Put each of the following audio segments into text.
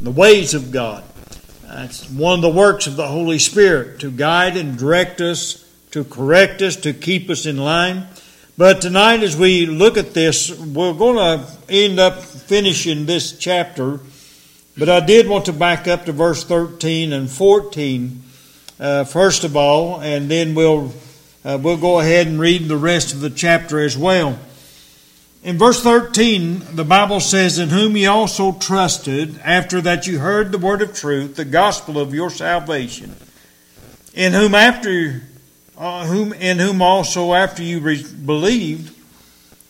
the ways of God. That's one of the works of the Holy Spirit to guide and direct us, to correct us, to keep us in line. But tonight, as we look at this, we're going to end up finishing this chapter. But I did want to back up to verse 13 and 14, uh, first of all, and then we'll, uh, we'll go ahead and read the rest of the chapter as well. In verse 13, the Bible says, In whom ye also trusted, after that you heard the word of truth, the gospel of your salvation, in whom after uh, whom in whom also after you re- believed,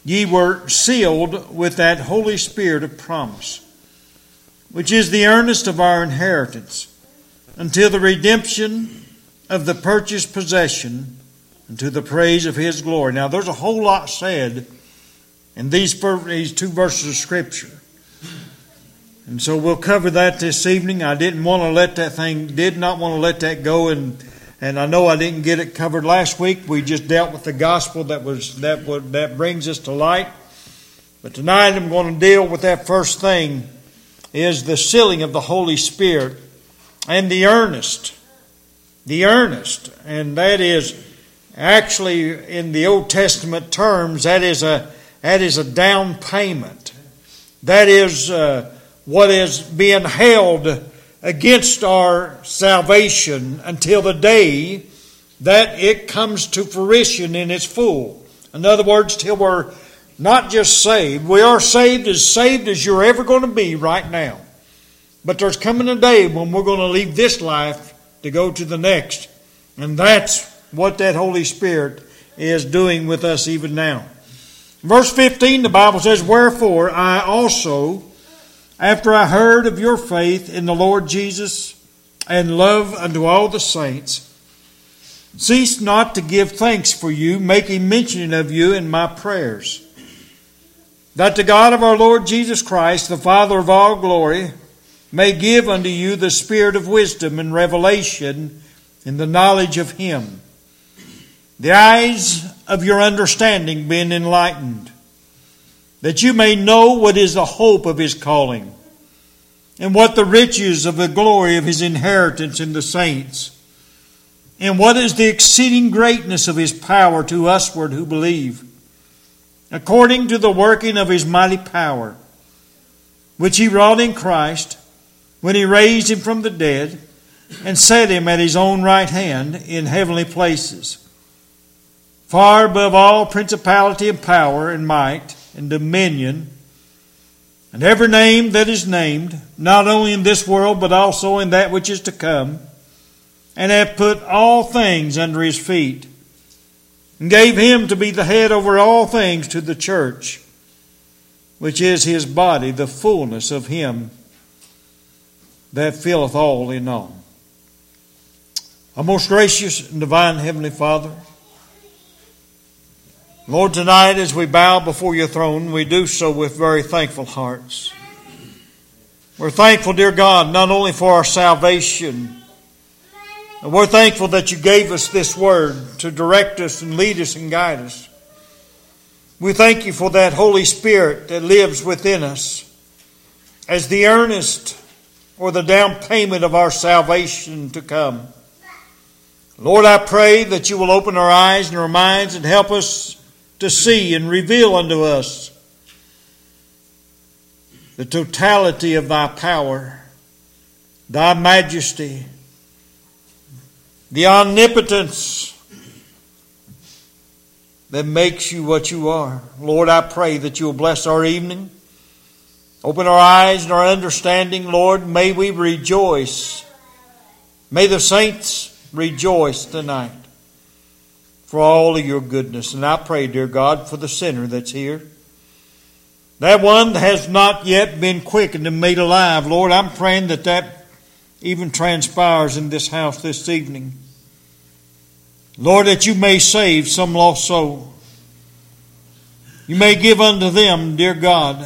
ye were sealed with that Holy Spirit of promise, which is the earnest of our inheritance, until the redemption of the purchased possession, unto the praise of his glory. Now there's a whole lot said in these, these two verses of Scripture. And so we'll cover that this evening. I didn't want to let that thing, did not want to let that go, and and I know I didn't get it covered last week. We just dealt with the gospel that was that would, that brings us to light. But tonight I'm going to deal with that first thing is the sealing of the Holy Spirit and the earnest. The earnest, and that is actually in the Old Testament terms, that is a that is a down payment. That is uh, what is being held against our salvation until the day that it comes to fruition in its full. In other words, till we're not just saved, we are saved as saved as you're ever going to be right now. But there's coming a day when we're going to leave this life to go to the next. And that's what that Holy Spirit is doing with us even now. Verse 15, the Bible says, Wherefore I also, after I heard of your faith in the Lord Jesus and love unto all the saints, cease not to give thanks for you, making mention of you in my prayers. That the God of our Lord Jesus Christ, the Father of all glory, may give unto you the spirit of wisdom and revelation in the knowledge of Him the eyes of your understanding being enlightened, that you may know what is the hope of his calling, and what the riches of the glory of his inheritance in the saints, and what is the exceeding greatness of his power to usward who believe, according to the working of his mighty power, which he wrought in Christ when he raised him from the dead and set him at his own right hand in heavenly places far above all principality and power and might and dominion, and every name that is named, not only in this world, but also in that which is to come, and hath put all things under his feet, and gave him to be the head over all things to the church, which is his body, the fullness of him that filleth all in all. Our most gracious and divine Heavenly Father, Lord, tonight as we bow before your throne, we do so with very thankful hearts. We're thankful, dear God, not only for our salvation, and we're thankful that you gave us this word to direct us and lead us and guide us. We thank you for that Holy Spirit that lives within us as the earnest or the down payment of our salvation to come. Lord, I pray that you will open our eyes and our minds and help us to see and reveal unto us the totality of thy power, thy majesty, the omnipotence that makes you what you are. Lord, I pray that you will bless our evening. Open our eyes and our understanding, Lord. May we rejoice. May the saints rejoice tonight for all of your goodness. And I pray, dear God, for the sinner that's here. That one that has not yet been quickened and made alive. Lord, I'm praying that that even transpires in this house this evening. Lord, that you may save some lost soul. You may give unto them, dear God,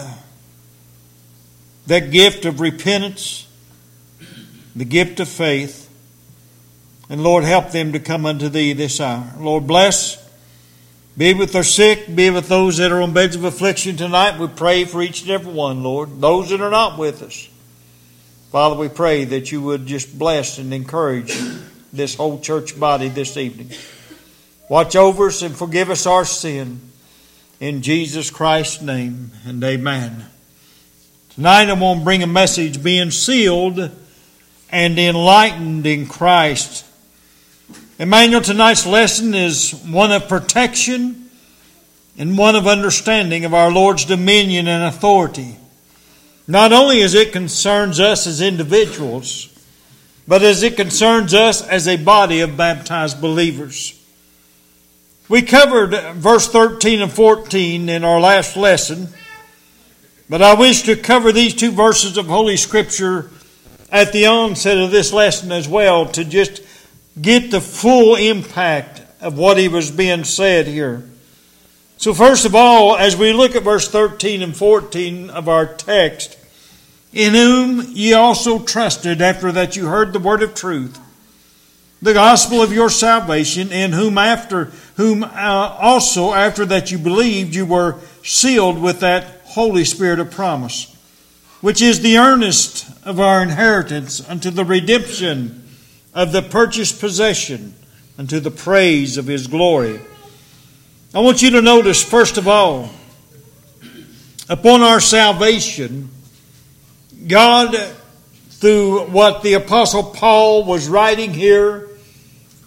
that gift of repentance, the gift of faith, and Lord, help them to come unto thee this hour. Lord, bless. Be with the sick. Be with those that are on beds of affliction tonight. We pray for each and every one, Lord. Those that are not with us. Father, we pray that you would just bless and encourage this whole church body this evening. Watch over us and forgive us our sin. In Jesus Christ's name and amen. Tonight I'm going to bring a message being sealed and enlightened in Christ. Emmanuel, tonight's lesson is one of protection and one of understanding of our Lord's dominion and authority. Not only as it concerns us as individuals, but as it concerns us as a body of baptized believers. We covered verse 13 and 14 in our last lesson, but I wish to cover these two verses of Holy Scripture at the onset of this lesson as well to just get the full impact of what he was being said here. So, first of all, as we look at verse 13 and 14 of our text, in whom ye also trusted after that you heard the word of truth, the gospel of your salvation, in whom after whom uh, also after that you believed you were sealed with that Holy Spirit of promise, which is the earnest of our inheritance unto the redemption of the purchased possession unto the praise of his glory. I want you to notice, first of all, upon our salvation, God, through what the Apostle Paul was writing here,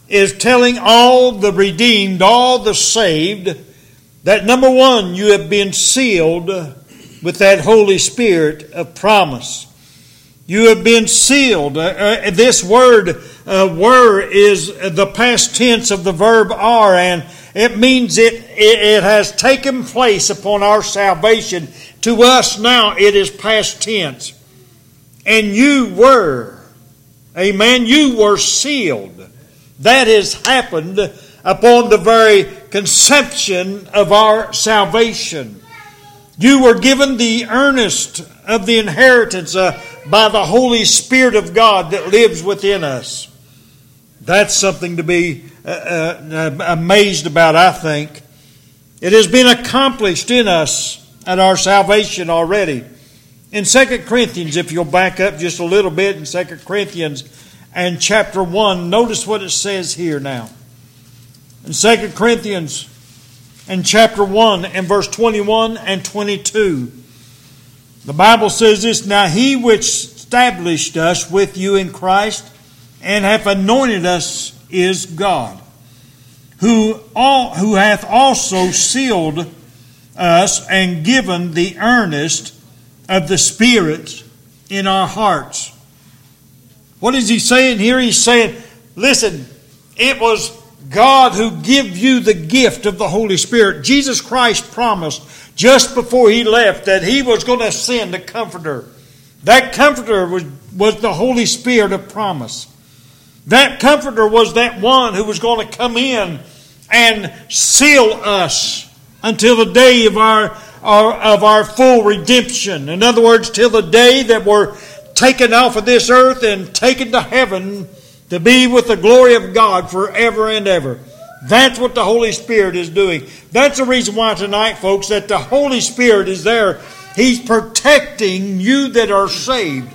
is telling all the redeemed, all the saved, that number one, you have been sealed with that Holy Spirit of promise. You have been sealed. Uh, uh, this word, uh, were, is the past tense of the verb are, and it means it, it, it has taken place upon our salvation. To us now, it is past tense. And you were, amen, you were sealed. That has happened upon the very conception of our salvation. You were given the earnest of the inheritance uh, by the Holy Spirit of God that lives within us. That's something to be uh, uh, amazed about, I think. It has been accomplished in us at our salvation already. In 2 Corinthians, if you'll back up just a little bit in 2 Corinthians and chapter 1, notice what it says here now. In 2 Corinthians and chapter 1 and verse 21 and 22, the Bible says this Now he which established us with you in Christ and hath anointed us is God, who, all, who hath also sealed us and given the earnest of the Spirit in our hearts. What is he saying here? He's saying, listen, it was God who gave you the gift of the Holy Spirit. Jesus Christ promised just before he left that he was going to send a comforter. That comforter was, was the Holy Spirit of promise. That comforter was that one who was going to come in and seal us until the day of our our, of our full redemption. In other words, till the day that we're taken off of this earth and taken to heaven to be with the glory of God forever and ever. That's what the Holy Spirit is doing. That's the reason why tonight, folks, that the Holy Spirit is there. He's protecting you that are saved.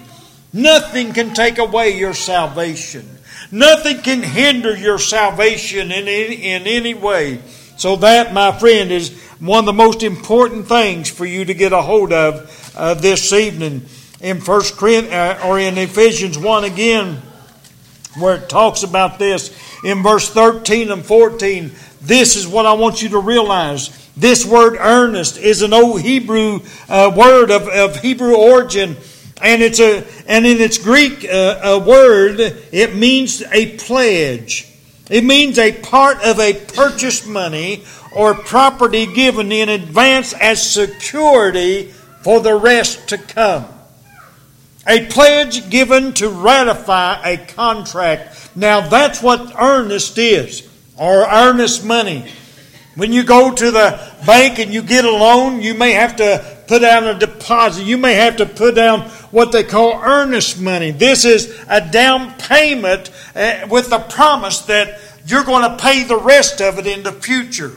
Nothing can take away your salvation. Nothing can hinder your salvation in any, in any way. So that, my friend, is one of the most important things for you to get a hold of uh, this evening in First Corinthians uh, or in Ephesians one again, where it talks about this in verse thirteen and fourteen. This is what I want you to realize. This word earnest is an old Hebrew uh, word of, of Hebrew origin. And it's a, and in its Greek uh, word, it means a pledge. It means a part of a purchase money or property given in advance as security for the rest to come. A pledge given to ratify a contract. Now that's what earnest is, or earnest money. When you go to the bank and you get a loan, you may have to put down a deposit. You may have to put down what they call earnest money. This is a down payment uh, with the promise that you're going to pay the rest of it in the future.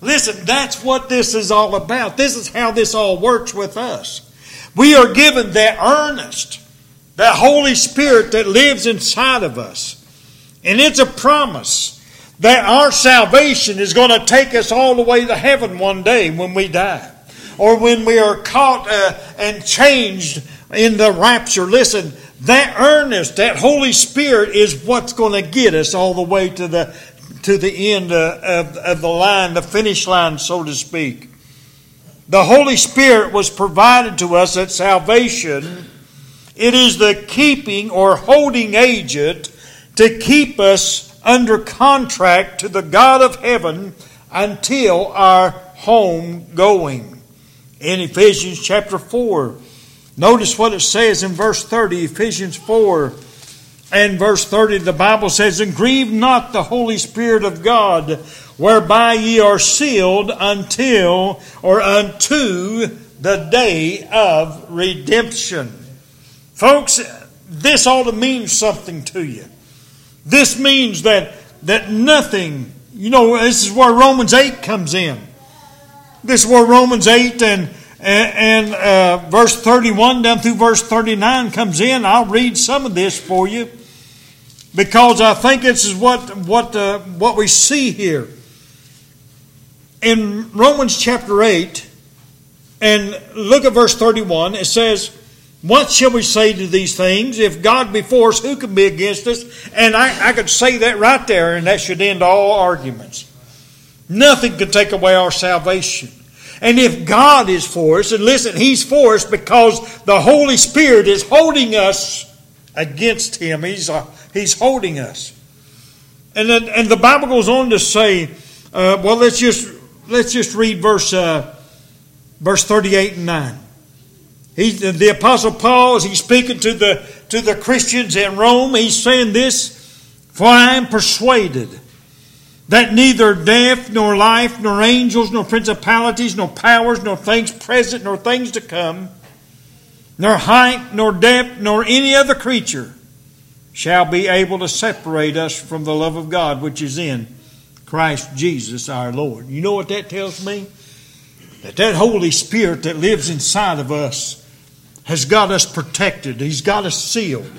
Listen, that's what this is all about. This is how this all works with us. We are given that earnest. That Holy Spirit that lives inside of us. And it's a promise that our salvation is going to take us all the way to heaven one day when we die. Or when we are caught uh, and changed in the rapture. Listen, that earnest, that Holy Spirit is what's going to get us all the way to the to the end uh, of, of the line, the finish line, so to speak. The Holy Spirit was provided to us at salvation. It is the keeping or holding agent to keep us under contract to the God of heaven until our home going. In Ephesians chapter 4, notice what it says in verse 30, Ephesians 4 and verse 30, the Bible says, And grieve not the Holy Spirit of God, whereby ye are sealed until or unto the day of redemption. Folks, this ought to mean something to you. This means that, that nothing, you know, this is where Romans 8 comes in. This is where Romans 8 and, and, uh, verse 31 down through verse 39 comes in. I'll read some of this for you because I think this is what, what, uh, what we see here. In Romans chapter 8, and look at verse 31, it says, What shall we say to these things? If God be for us, who can be against us? And I, I could say that right there, and that should end all arguments. Nothing can take away our salvation. And if God is for us, and listen, He's for us because the Holy Spirit is holding us against Him. He's, uh, he's holding us. And, then, and the Bible goes on to say, uh, well, let's just, let's just read verse, uh, verse 38 and 9. He, the Apostle Paul, as he's speaking to the, to the Christians in Rome, he's saying this, For I am persuaded that neither death, nor life, nor angels, nor principalities, nor powers, nor things present, nor things to come, nor height, nor depth, nor any other creature shall be able to separate us from the love of God which is in Christ Jesus our Lord. You know what that tells me? That that Holy Spirit that lives inside of us has got us protected. He's got us sealed.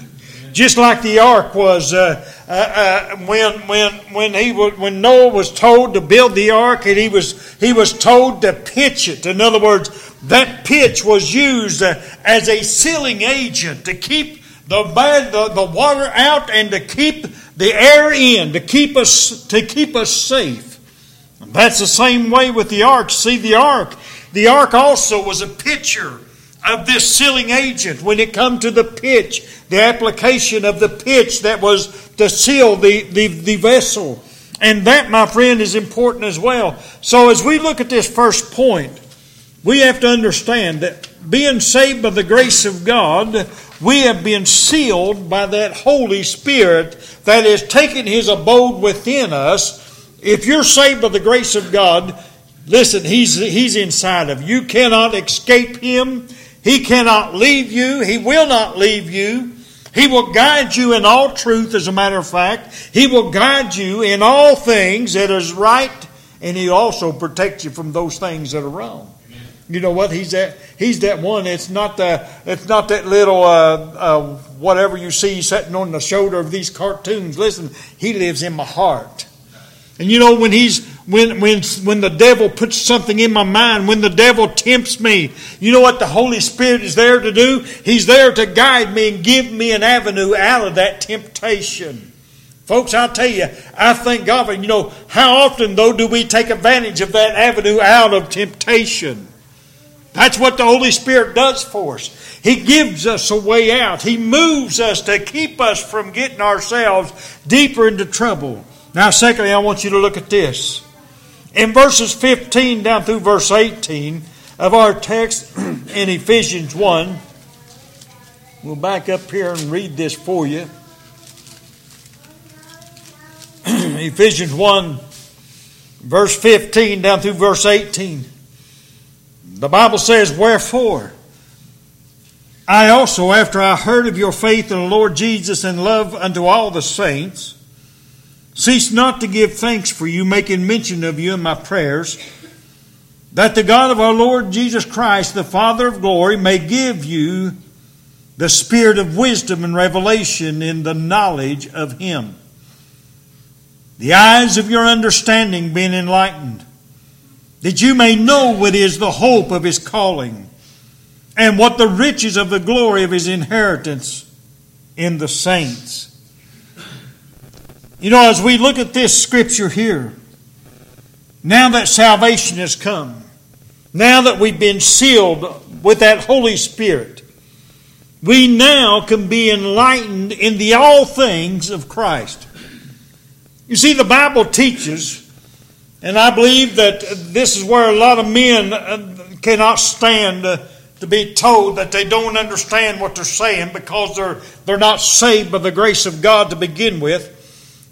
Just like the ark was uh, uh, uh, when when when he was, when Noah was told to build the ark, and he was he was told to pitch it. In other words, that pitch was used uh, as a sealing agent to keep the, the, the water out and to keep the air in, to keep us, to keep us safe. That's the same way with the ark. See, the ark, the ark also was a picture of this sealing agent when it come to the pitch, the application of the pitch that was to seal the, the, the vessel. And that, my friend, is important as well. So as we look at this first point, we have to understand that being saved by the grace of God, we have been sealed by that Holy Spirit that has taken His abode within us. If you're saved by the grace of God, listen, He's, he's inside of you. You cannot escape Him. He cannot leave you. He will not leave you. He will guide you in all truth, as a matter of fact. He will guide you in all things that is right, and He also protects you from those things that are wrong. You know what? He's that. He's that one. It's not the. It's not that little uh, uh, whatever you see sitting on the shoulder of these cartoons. Listen, he lives in my heart. And you know when he's when when when the devil puts something in my mind, when the devil tempts me, you know what the Holy Spirit is there to do? He's there to guide me and give me an avenue out of that temptation. Folks, I'll tell you, I thank God for you know how often though do we take advantage of that avenue out of temptation? That's what the Holy Spirit does for us. He gives us a way out. He moves us to keep us from getting ourselves deeper into trouble. Now, secondly, I want you to look at this. In verses 15 down through verse 18 of our text in Ephesians 1, we'll back up here and read this for you. Ephesians 1, verse 15 down through verse 18. The Bible says, Wherefore, I also, after I heard of your faith in the Lord Jesus and love unto all the saints, cease not to give thanks for you, making mention of you in my prayers, that the God of our Lord Jesus Christ, the Father of glory, may give you the spirit of wisdom and revelation in the knowledge of Him. The eyes of your understanding being enlightened, that you may know what is the hope of His calling, and what the riches of the glory of His inheritance in the saints. You know, as we look at this scripture here, now that salvation has come, now that we've been sealed with that Holy Spirit, we now can be enlightened in the all things of Christ. You see, the Bible teaches, and I believe that this is where a lot of men uh, cannot stand uh, to be told that they don't understand what they're saying because they're, they're not saved by the grace of God to begin with.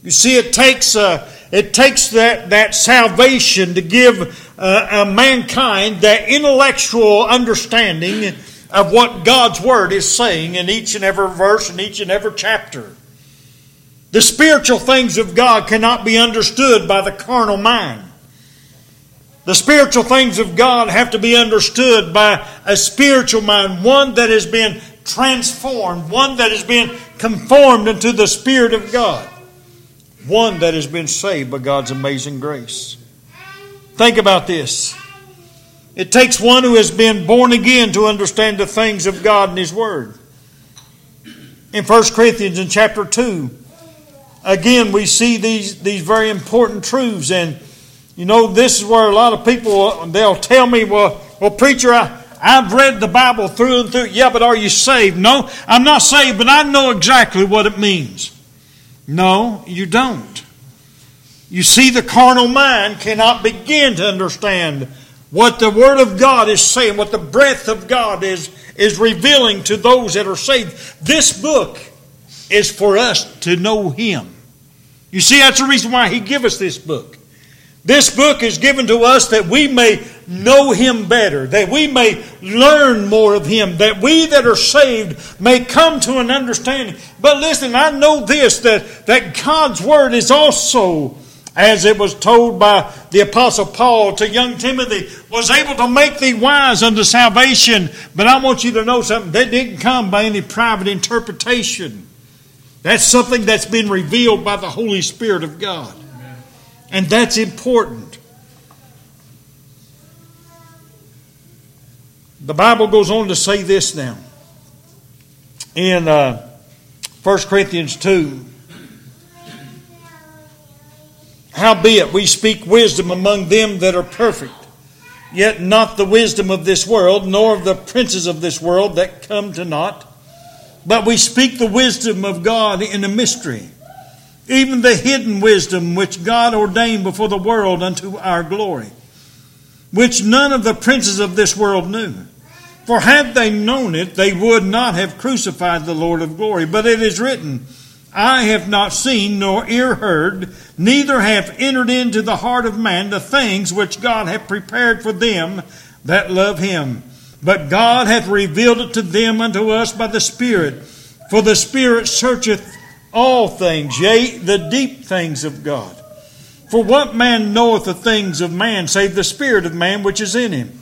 You see, it takes, uh, it takes that, that salvation to give uh, mankind that intellectual understanding of what God's Word is saying in each and every verse and each and every chapter. The spiritual things of God cannot be understood by the carnal mind. The spiritual things of God have to be understood by a spiritual mind, one that has been transformed, one that has been conformed into the Spirit of God, one that has been saved by God's amazing grace. Think about this. It takes one who has been born again to understand the things of God and His Word. In 1 Corinthians in chapter 2, again, we see these, these very important truths. And, you know, this is where a lot of people, they'll tell me, well, well preacher, I, I've read the Bible through and through. Yeah, but are you saved? No, I'm not saved, but I know exactly what it means. No, you don't. You see, the carnal mind cannot begin to understand what the Word of God is saying, what the breath of God is, is revealing to those that are saved. This book is for us to know Him. You see, that's the reason why He gave us this book. This book is given to us that we may know Him better, that we may learn more of Him, that we that are saved may come to an understanding. But listen, I know this that, that God's Word is also as it was told by the Apostle Paul to young Timothy, was able to make thee wise unto salvation. But I want you to know something. That didn't come by any private interpretation. That's something that's been revealed by the Holy Spirit of God. And that's important. The Bible goes on to say this now. In uh, 1 Corinthians 2, Howbeit, we speak wisdom among them that are perfect, yet not the wisdom of this world, nor of the princes of this world that come to naught. But we speak the wisdom of God in a mystery, even the hidden wisdom which God ordained before the world unto our glory, which none of the princes of this world knew. For had they known it, they would not have crucified the Lord of glory. But it is written, I have not seen nor ear heard, neither have entered into the heart of man the things which God hath prepared for them that love him. But God hath revealed it to them unto us by the Spirit. For the Spirit searcheth all things, yea, the deep things of God. For what man knoweth the things of man, save the Spirit of man which is in him?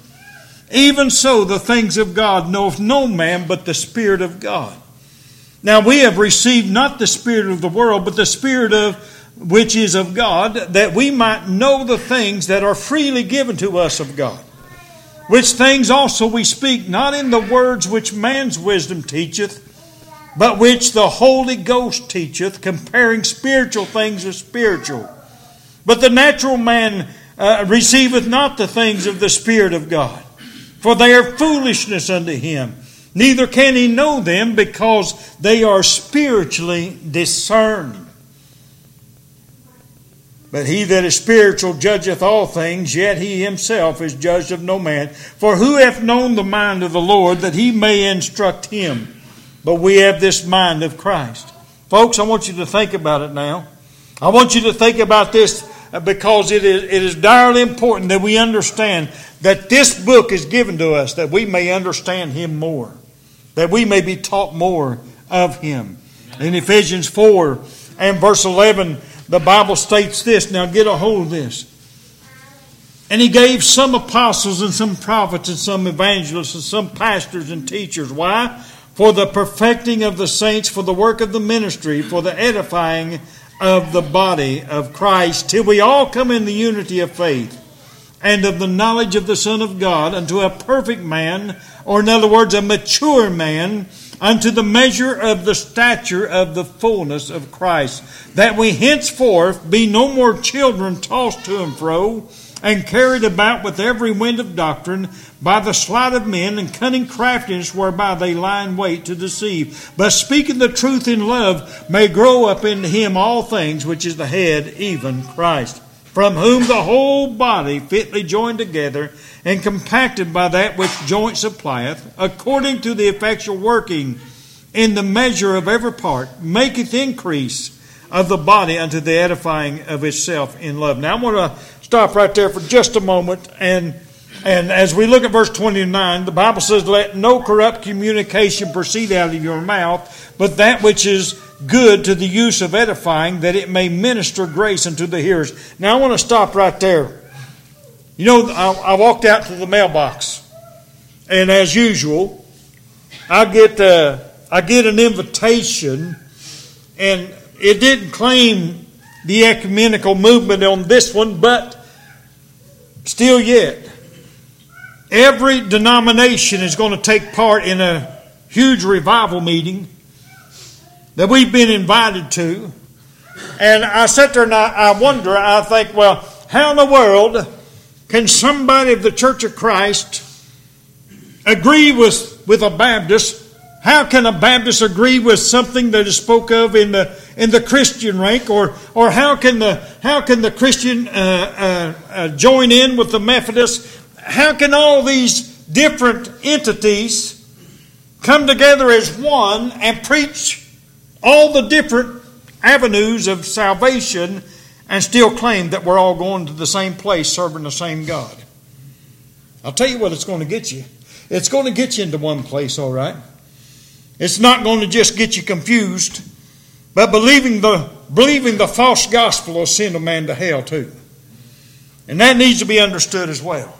Even so, the things of God knoweth no man but the Spirit of God. Now we have received not the Spirit of the world, but the Spirit of which is of God, that we might know the things that are freely given to us of God. Which things also we speak, not in the words which man's wisdom teacheth, but which the Holy Ghost teacheth, comparing spiritual things with spiritual. But the natural man uh, receiveth not the things of the Spirit of God, for they are foolishness unto him Neither can he know them because they are spiritually discerned. But he that is spiritual judgeth all things, yet he himself is judged of no man. For who hath known the mind of the Lord that he may instruct him? But we have this mind of Christ. Folks, I want you to think about it now. I want you to think about this uh, because it is, it is direly important that we understand that this book is given to us that we may understand him more that we may be taught more of him. In Ephesians 4 and verse 11, the Bible states this. Now get a hold of this. And he gave some apostles and some prophets and some evangelists and some pastors and teachers. Why? for the perfecting of the saints, for the work of the ministry, for the edifying of the body of Christ, till we all come in the unity of faith and of the knowledge of the Son of God unto a perfect man, or in other words, a mature man, unto the measure of the stature of the fullness of Christ, that we henceforth be no more children tossed to and fro and carried about with every wind of doctrine by the sleight of men and cunning craftiness whereby they lie in wait to deceive. But speaking the truth in love may grow up into him all things, which is the head, even Christ, from whom the whole body fitly joined together and compacted by that which joint supplieth, according to the effectual working in the measure of every part, maketh increase of the body unto the edifying of itself in love. Now I want to stop right there for just a moment and and as we look at verse 29, the Bible says, Let no corrupt communication proceed out of your mouth, but that which is good to the use of edifying, that it may minister grace unto the hearers. Now I want to stop right there. You know, I, I walked out to the mailbox, and as usual, I get uh, I get an invitation, and it didn't claim the ecumenical movement on this one, but still yet Every denomination is going to take part in a huge revival meeting that we've been invited to. And I sit there and I, I wonder, I think, well, how in the world can somebody of the Church of Christ agree with, with a Baptist? How can a Baptist agree with something that is spoke of in the in the Christian rank, or or how can the how can the Christian uh, uh, uh, join in with the Methodist how can all these different entities come together as one and preach all the different avenues of salvation and still claim that we're all going to the same place serving the same God? I'll tell you what it's going to get you. It's going to get you into one place, all right. It's not going to just get you confused, but believing the believing the false gospel will send a man to hell too. And that needs to be understood as well.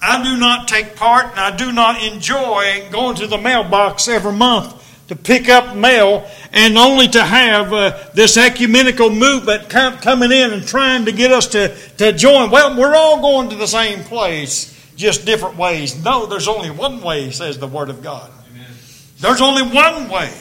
I do not take part and I do not enjoy going to the mailbox every month to pick up mail and only to have uh, this ecumenical movement come, coming in and trying to get us to, to join. Well, we're all going to the same place, just different ways. No, there's only one way, says the Word of God. Amen. There's only one way.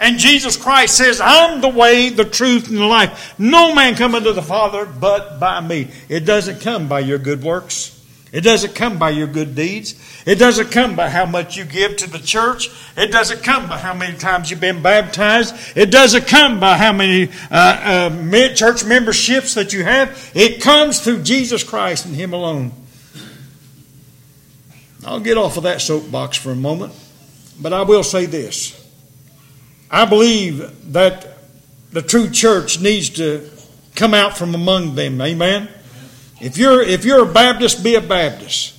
And Jesus Christ says, I'm the way, the truth, and the life. No man cometh to the Father but by me. It doesn't come by your good works. It doesn't come by your good deeds. It doesn't come by how much you give to the church. It doesn't come by how many times you've been baptized. It doesn't come by how many uh, uh, church memberships that you have. It comes through Jesus Christ and Him alone. I'll get off of that soapbox for a moment, but I will say this. I believe that the true church needs to come out from among them. Amen. If you're if you're a Baptist, be a Baptist.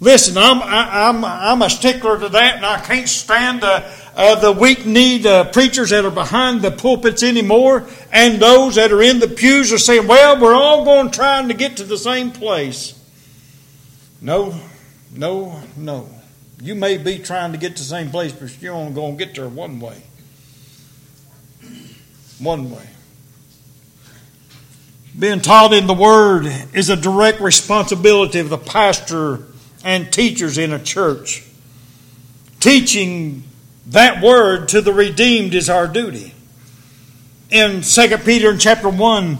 Listen, I'm I, am i I'm a stickler to that, and I can't stand uh, uh, the weak kneed uh, preachers that are behind the pulpits anymore, and those that are in the pews are saying, "Well, we're all going trying to get to the same place." No, no, no. You may be trying to get to the same place, but you're only going to get there one way. One way. Being taught in the Word is a direct responsibility of the pastor and teachers in a church. Teaching that Word to the redeemed is our duty. In 2 Peter in chapter 1,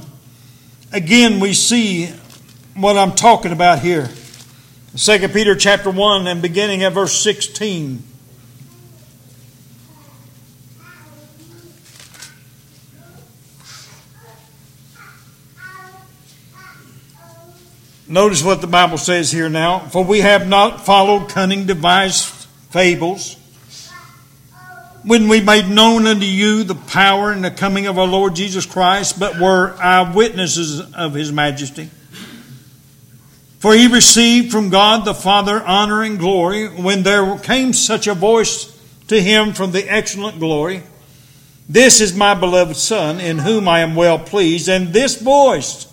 again we see what I'm talking about here. 2 Peter chapter 1 and beginning at verse 16. Notice what the Bible says here now. For we have not followed cunning devised fables when we made known unto you the power and the coming of our Lord Jesus Christ, but were eyewitnesses of his majesty. For he received from God the Father honor and glory when there came such a voice to him from the excellent glory. This is my beloved Son, in whom I am well pleased. And this voice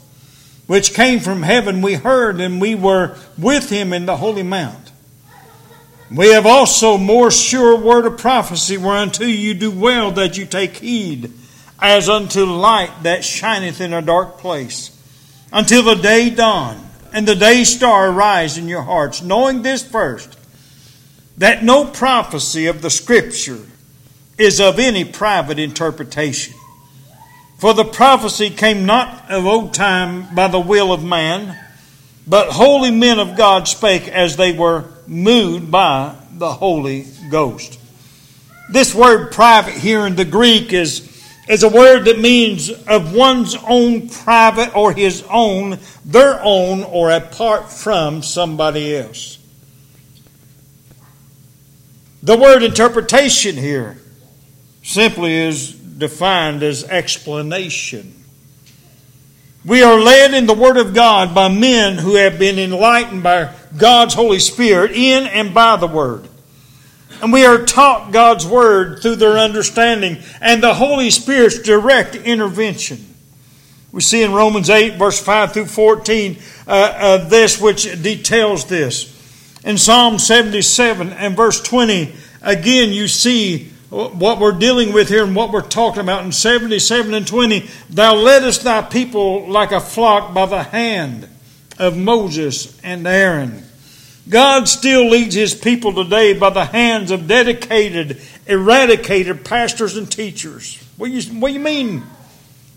which came from heaven we heard, and we were with him in the holy mount. We have also more sure word of prophecy, whereunto you do well that you take heed, as unto light that shineth in a dark place, until the day dawn and the day star arise in your hearts, knowing this first, that no prophecy of the Scripture is of any private interpretation. For the prophecy came not of old time by the will of man, but holy men of God spake as they were moved by the Holy Ghost. This word private here in the Greek is, is a word that means of one's own private or his own, their own, or apart from somebody else. The word interpretation here simply is defined as explanation. We are led in the Word of God by men who have been enlightened by God's Holy Spirit in and by the Word. And we are taught God's Word through their understanding and the Holy Spirit's direct intervention. We see in Romans 8, verse 5 through 14, uh, uh, this which details this. In Psalm 77 and verse 20, again, you see what we're dealing with here and what we're talking about in 77 and 20 thou leddest thy people like a flock by the hand of moses and aaron. God still leads his people today by the hands of dedicated eradicated pastors and teachers. What do you, what do you mean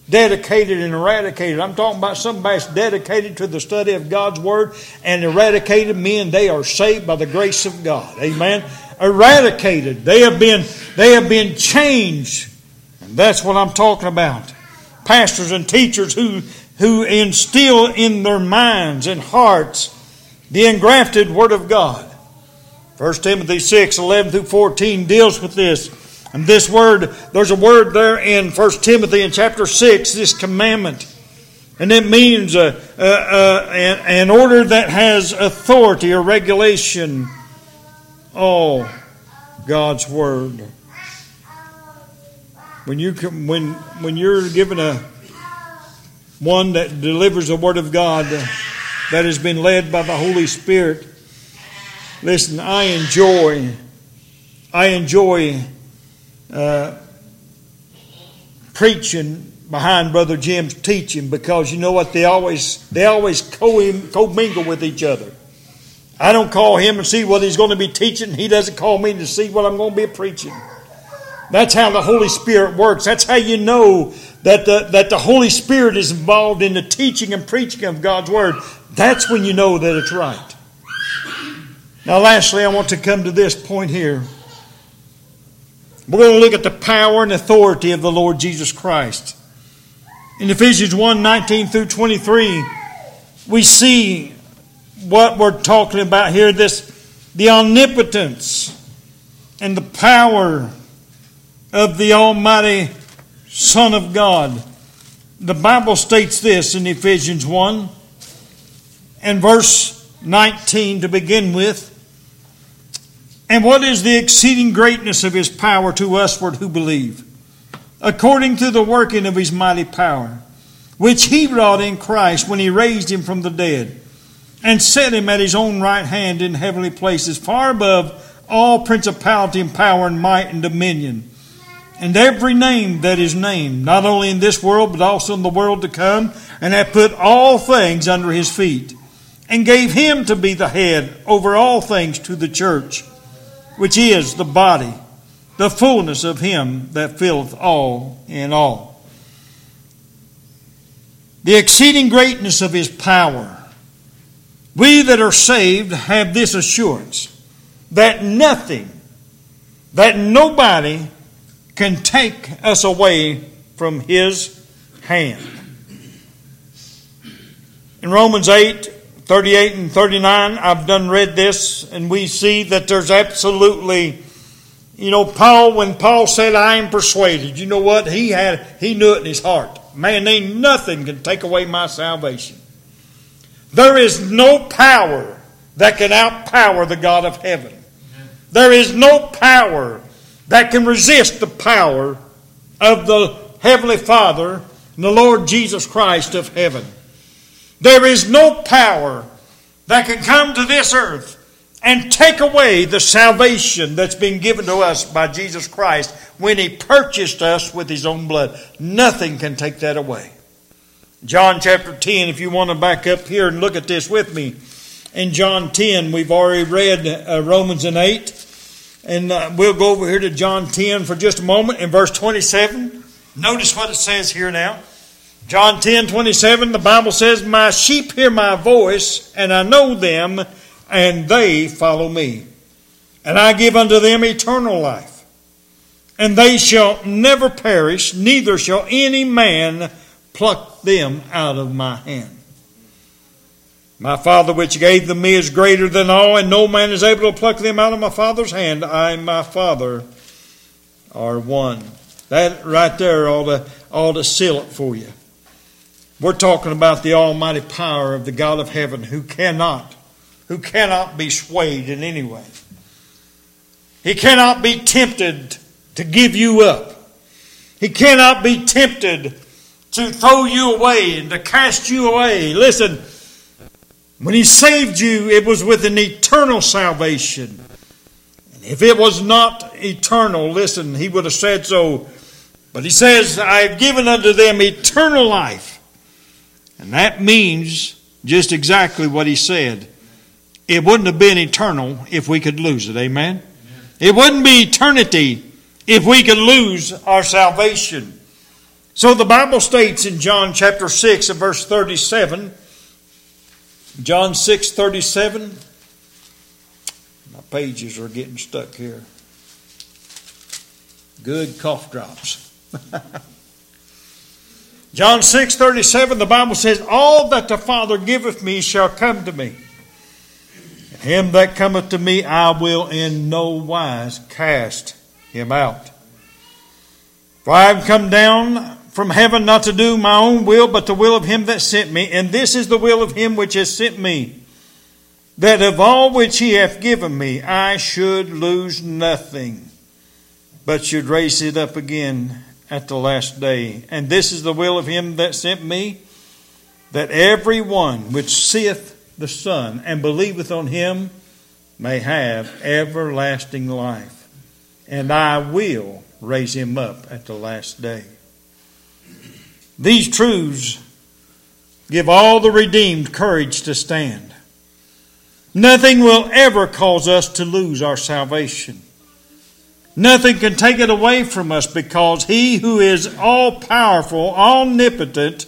dedicated and eradicated? I'm talking about somebody that's dedicated to the study of god's word and eradicated men. They are saved by the grace of god. Amen eradicated. They have been, they have been changed. And that's what I'm talking about. Pastors and teachers who, who instill in their minds and hearts the engrafted Word of God. 1 Timothy 6, 11 through 14 deals with this. And this word, there's a word there in 1 Timothy in chapter 6, this commandment. And it means uh, uh, uh, an, an order that has authority or regulation Oh, God's word. When you come, when when you're given a one that delivers the word of God that has been led by the Holy Spirit, listen. I enjoy, I enjoy uh, preaching behind Brother Jim's teaching because you know what they always they always co commingle with each other. I don't call him and see what he's going to be teaching. He doesn't call me to see what I'm going to be preaching. That's how the Holy Spirit works. That's how you know that the, that the Holy Spirit is involved in the teaching and preaching of God's Word. That's when you know that it's right. Now, lastly, I want to come to this point here. We're going to look at the power and authority of the Lord Jesus Christ. In Ephesians 1 19 through 23, we see what we're talking about here this the omnipotence and the power of the Almighty Son of God. The Bible states this in Ephesians 1 and verse 19 to begin with. And what is the exceeding greatness of his power to usward who believe? According to the working of his mighty power, which he wrought in Christ when he raised him from the dead and set him at his own right hand in heavenly places, far above all principality and power and might and dominion, and every name that is named, not only in this world, but also in the world to come, and hath put all things under his feet, and gave him to be the head over all things to the church, which is the body, the fullness of him that filleth all in all. The exceeding greatness of his power we that are saved have this assurance that nothing, that nobody can take us away from His hand. In Romans 8, 38 and 39, I've done read this, and we see that there's absolutely, you know, Paul, when Paul said, I am persuaded, you know what? He had, he knew it in his heart. Man, ain't nothing can take away my salvation. There is no power that can outpower the God of heaven. There is no power that can resist the power of the Heavenly Father and the Lord Jesus Christ of heaven. There is no power that can come to this earth and take away the salvation that's been given to us by Jesus Christ when He purchased us with His own blood. Nothing can take that away. John chapter 10, if you want to back up here and look at this with me. In John 10, we've already read uh, Romans and 8. And uh, we'll go over here to John 10 for just a moment in verse 27. Notice what it says here now. John 10 27, the Bible says, My sheep hear my voice, and I know them, and they follow me. And I give unto them eternal life. And they shall never perish, neither shall any man pluck them out of my hand. My Father which gave them me is greater than all, and no man is able to pluck them out of my Father's hand. I and my Father are one. That right there ought to, ought to seal it for you. We're talking about the almighty power of the God of heaven who cannot, who cannot be swayed in any way. He cannot be tempted to give you up. He cannot be tempted to throw you away and to cast you away. Listen, when He saved you, it was with an eternal salvation. And if it was not eternal, listen, He would have said so. But He says, I have given unto them eternal life and that means just exactly what he said. It wouldn't have been eternal if we could lose it. Amen? Amen. It wouldn't be eternity if we could lose our salvation. So the Bible states in John chapter 6 and verse 37, John 6 37, my pages are getting stuck here. Good cough drops. John 6 37, the Bible says, All that the Father giveth me shall come to me. And him that cometh to me I will in no wise cast him out. For I have come down from heaven not to do my own will, but the will of him that sent me. And this is the will of him which has sent me, that of all which he hath given me I should lose nothing, but should raise it up again at the last day. And this is the will of him that sent me, that every one which seeth the Son and believeth on him may have everlasting life. And I will raise him up at the last day. These truths give all the redeemed courage to stand. Nothing will ever cause us to lose our salvation. Nothing can take it away from us because He who is all powerful, omnipotent,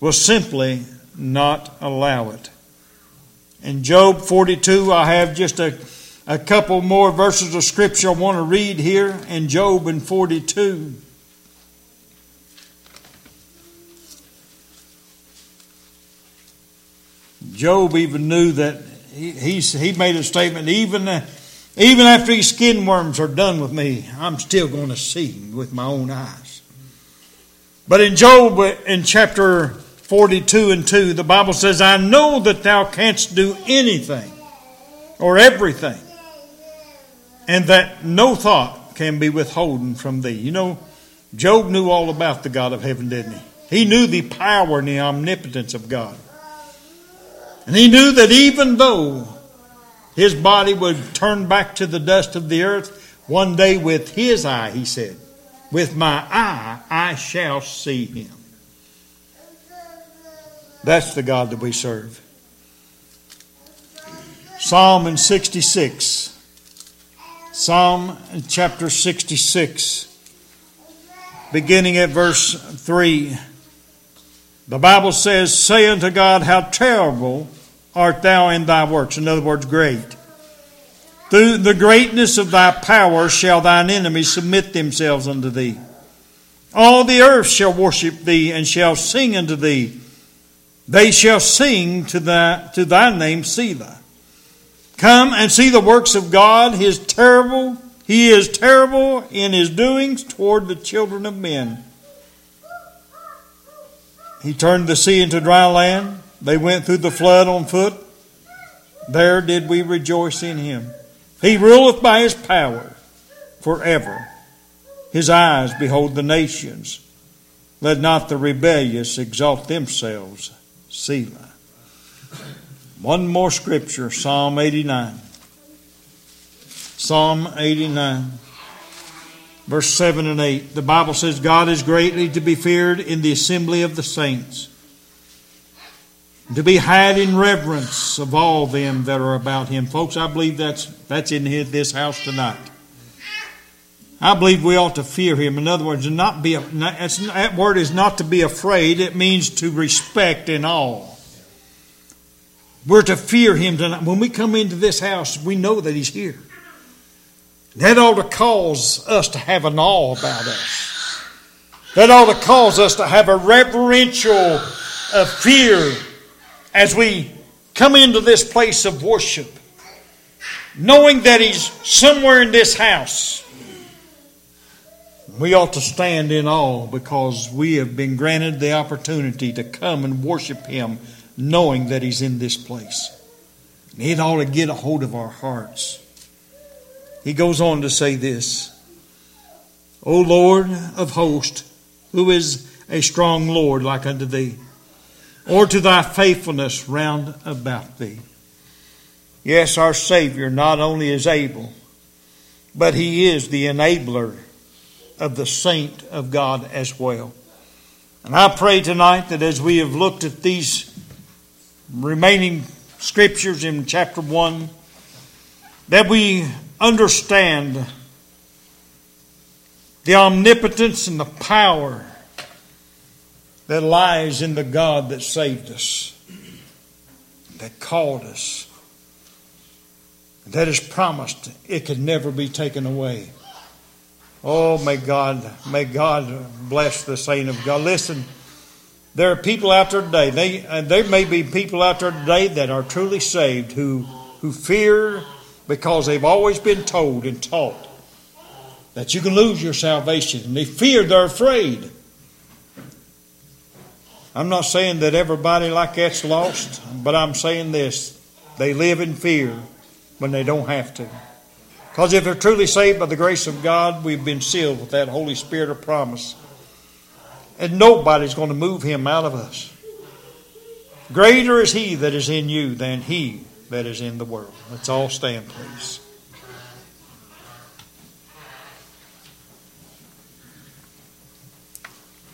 will simply not allow it. In Job 42, I have just a, a couple more verses of Scripture I want to read here in Job in 42. Job even knew that he, he, made a statement, even. Uh, even after these skin worms are done with me, I'm still going to see with my own eyes. But in Job, in chapter 42 and 2, the Bible says, I know that thou canst do anything or everything, and that no thought can be withholden from thee. You know, Job knew all about the God of heaven, didn't he? He knew the power and the omnipotence of God. And he knew that even though his body would turn back to the dust of the earth one day with his eye, he said. With my eye, I shall see him. That's the God that we serve. Psalm in 66. Psalm chapter 66, beginning at verse 3. The Bible says, Say unto God, How terrible art thou in thy works. In other words, great. Through the greatness of thy power shall thine enemies submit themselves unto thee. All the earth shall worship thee and shall sing unto thee. They shall sing to thy, to thy name, Selah. Come and see the works of God, his terrible, he is terrible in his doings toward the children of men. He turned the sea into dry land. They went through the flood on foot. There did we rejoice in him. He ruleth by his power forever. His eyes behold the nations. Let not the rebellious exalt themselves. Selah. One more scripture, Psalm 89. Psalm 89, verse 7 and 8. The Bible says, God is greatly to be feared in the assembly of the saints, to be had in reverence of all them that are about him. Folks, I believe that's, that's in this house tonight. I believe we ought to fear him. In other words, not be that word is not to be afraid. It means to respect and awe. We're to fear him tonight. When we come into this house, we know that he's here. That ought to cause us to have an awe about us. That ought to cause us to have a reverential uh, fear as we come into this place of worship, knowing that he's somewhere in this house. We ought to stand in awe because we have been granted the opportunity to come and worship him knowing that He's in this place. And it ought to get a hold of our hearts. He goes on to say this O Lord of hosts, who is a strong Lord like unto thee, or to thy faithfulness round about thee. Yes, our Savior not only is able, but He is the enabler of the saint of God as well. And I pray tonight that as we have looked at these remaining scriptures in chapter 1 that we understand the omnipotence and the power that lies in the God that saved us, that called us, that has promised it could never be taken away. Oh, may God, may God bless the saint of God. Listen. There are people out there today. They, uh, there may be people out there today that are truly saved who, who fear because they've always been told and taught that you can lose your salvation. And they fear, they're afraid. I'm not saying that everybody like that's lost, but I'm saying this. They live in fear when they don't have to. Because if they're truly saved by the grace of God, we've been sealed with that Holy Spirit of promise. And nobody's going to move him out of us. Greater is he that is in you than he that is in the world. Let's all stand, please.